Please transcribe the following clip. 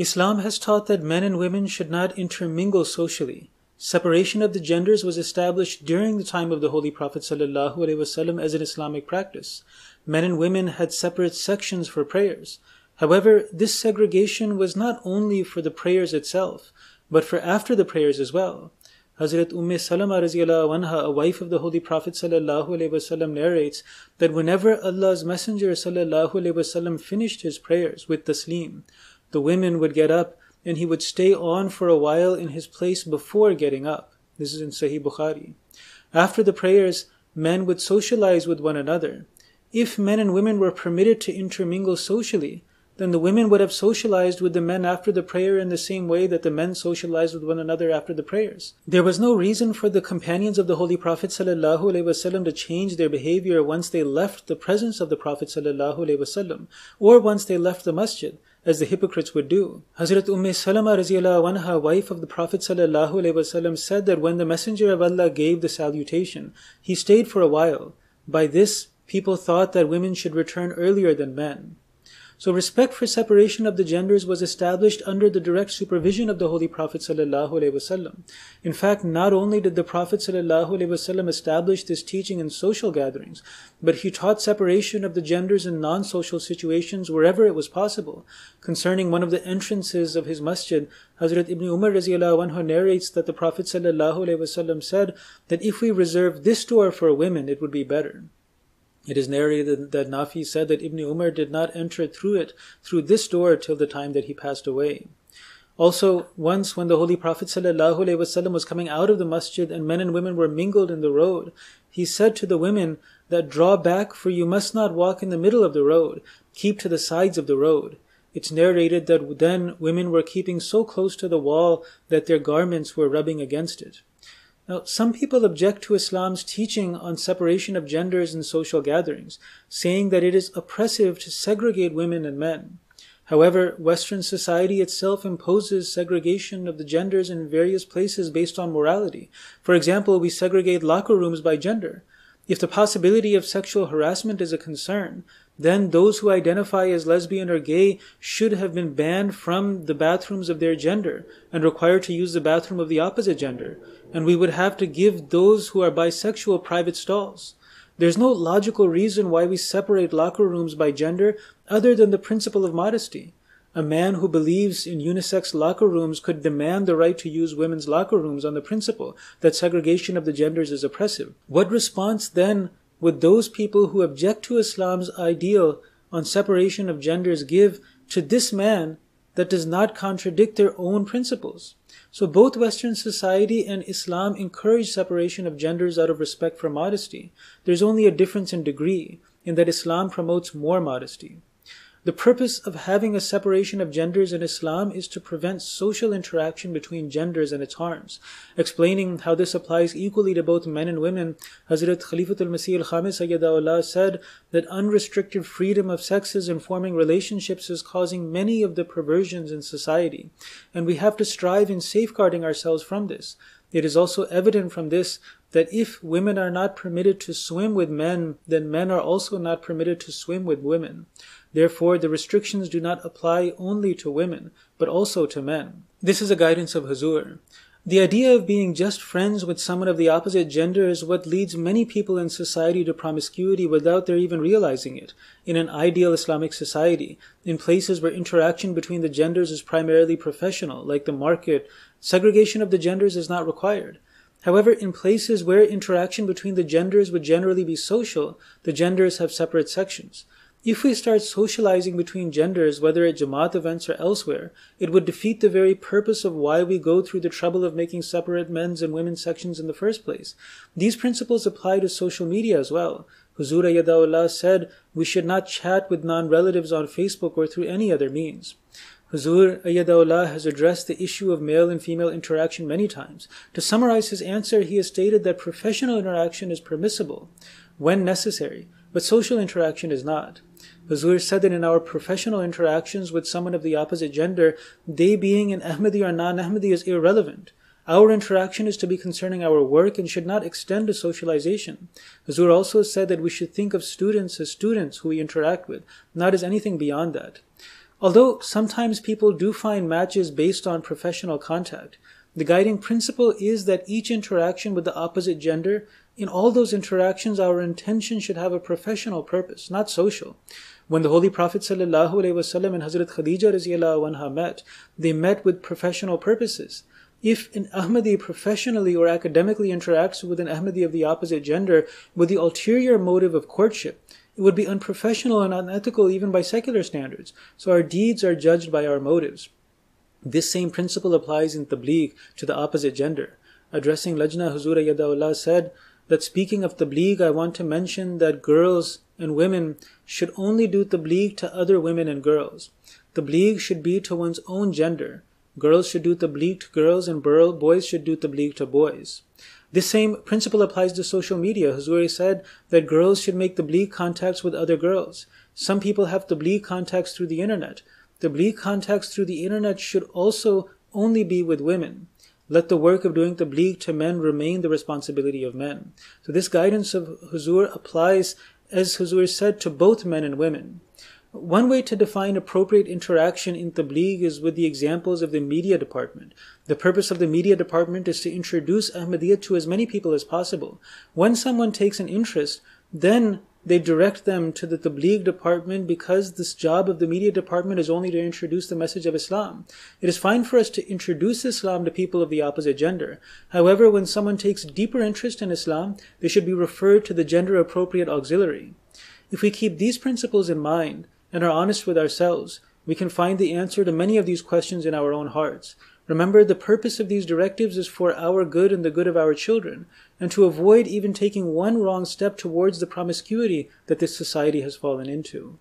Islam has taught that men and women should not intermingle socially. Separation of the genders was established during the time of the Holy Prophet ﷺ as an Islamic practice. Men and women had separate sections for prayers. However, this segregation was not only for the prayers itself, but for after the prayers as well. Hazrat Umm Salama anha, a wife of the Holy Prophet ﷺ, narrates that whenever Allah's Messenger ﷺ finished his prayers with taslim, the women would get up and he would stay on for a while in his place before getting up. This is in Sahih Bukhari. After the prayers, men would socialize with one another. If men and women were permitted to intermingle socially, then the women would have socialized with the men after the prayer in the same way that the men socialized with one another after the prayers. There was no reason for the companions of the Holy Prophet ﷺ to change their behavior once they left the presence of the Prophet ﷺ, or once they left the masjid as the hypocrites would do. Hazrat Umm Salama anha, wife of the Prophet ﷺ, said that when the Messenger of Allah gave the salutation, he stayed for a while. By this, people thought that women should return earlier than men. So respect for separation of the genders was established under the direct supervision of the Holy Prophet ﷺ. In fact, not only did the Prophet ﷺ establish this teaching in social gatherings, but he taught separation of the genders in non-social situations wherever it was possible. Concerning one of the entrances of his masjid, Hazrat Ibn Umar anhu narrates that the Prophet ﷺ said that if we reserve this door for women, it would be better. It is narrated that Nafi said that Ibn Umar did not enter through it, through this door, till the time that he passed away. Also, once when the Holy Prophet ﷺ was coming out of the masjid and men and women were mingled in the road, he said to the women that draw back, for you must not walk in the middle of the road, keep to the sides of the road. It's narrated that then women were keeping so close to the wall that their garments were rubbing against it. Now, some people object to Islam's teaching on separation of genders in social gatherings, saying that it is oppressive to segregate women and men. However, Western society itself imposes segregation of the genders in various places based on morality. For example, we segregate locker rooms by gender. If the possibility of sexual harassment is a concern, then those who identify as lesbian or gay should have been banned from the bathrooms of their gender and required to use the bathroom of the opposite gender. And we would have to give those who are bisexual private stalls. There's no logical reason why we separate locker rooms by gender other than the principle of modesty. A man who believes in unisex locker rooms could demand the right to use women's locker rooms on the principle that segregation of the genders is oppressive. What response then would those people who object to Islam's ideal on separation of genders give to this man that does not contradict their own principles? So both Western society and Islam encourage separation of genders out of respect for modesty. There's only a difference in degree in that Islam promotes more modesty. The purpose of having a separation of genders in Islam is to prevent social interaction between genders and its harms. Explaining how this applies equally to both men and women, Hazrat Khalifatul Masih al-Khamis said that unrestricted freedom of sexes in forming relationships is causing many of the perversions in society, and we have to strive in safeguarding ourselves from this. It is also evident from this that if women are not permitted to swim with men, then men are also not permitted to swim with women. Therefore, the restrictions do not apply only to women, but also to men. This is a guidance of Huzur. The idea of being just friends with someone of the opposite gender is what leads many people in society to promiscuity without their even realizing it. In an ideal Islamic society, in places where interaction between the genders is primarily professional, like the market, segregation of the genders is not required. However, in places where interaction between the genders would generally be social, the genders have separate sections. If we start socializing between genders, whether at Jamaat events or elsewhere, it would defeat the very purpose of why we go through the trouble of making separate men's and women's sections in the first place. These principles apply to social media as well. Huzur Ayadullah said, we should not chat with non-relatives on Facebook or through any other means. Huzur Ayadullah has addressed the issue of male and female interaction many times. To summarize his answer, he has stated that professional interaction is permissible when necessary, but social interaction is not. Huzur said that in our professional interactions with someone of the opposite gender, they being an Ahmadi or non-Ahmadi is irrelevant. Our interaction is to be concerning our work and should not extend to socialization. Huzur also said that we should think of students as students who we interact with, not as anything beyond that. Although sometimes people do find matches based on professional contact, the guiding principle is that each interaction with the opposite gender, in all those interactions, our intention should have a professional purpose, not social. When the Holy Prophet ﷺ and Hazrat Khadija anha met, they met with professional purposes. If an Ahmadi professionally or academically interacts with an Ahmadi of the opposite gender with the ulterior motive of courtship, it would be unprofessional and unethical even by secular standards. So our deeds are judged by our motives. This same principle applies in tabligh to the opposite gender. Addressing Lajna Huzur Yadaullah said that speaking of tabligh, I want to mention that girls and women should only do tabligh to other women and girls. Tabligh should be to one's own gender. Girls should do tabligh to girls and boys should do tabligh to boys. This same principle applies to social media. Huzuri said that girls should make tabligh contacts with other girls. Some people have tabligh contacts through the internet. Tabligh contacts through the internet should also only be with women. Let the work of doing tabligh to men remain the responsibility of men. So this guidance of Huzur applies, as Huzur said, to both men and women. One way to define appropriate interaction in Tabligh is with the examples of the media department. The purpose of the media department is to introduce Ahmadiyya to as many people as possible. When someone takes an interest, then they direct them to the Tabligh department because this job of the media department is only to introduce the message of Islam. It is fine for us to introduce Islam to people of the opposite gender. However, when someone takes deeper interest in Islam, they should be referred to the gender appropriate auxiliary. If we keep these principles in mind, and are honest with ourselves, we can find the answer to many of these questions in our own hearts. Remember, the purpose of these directives is for our good and the good of our children, and to avoid even taking one wrong step towards the promiscuity that this society has fallen into.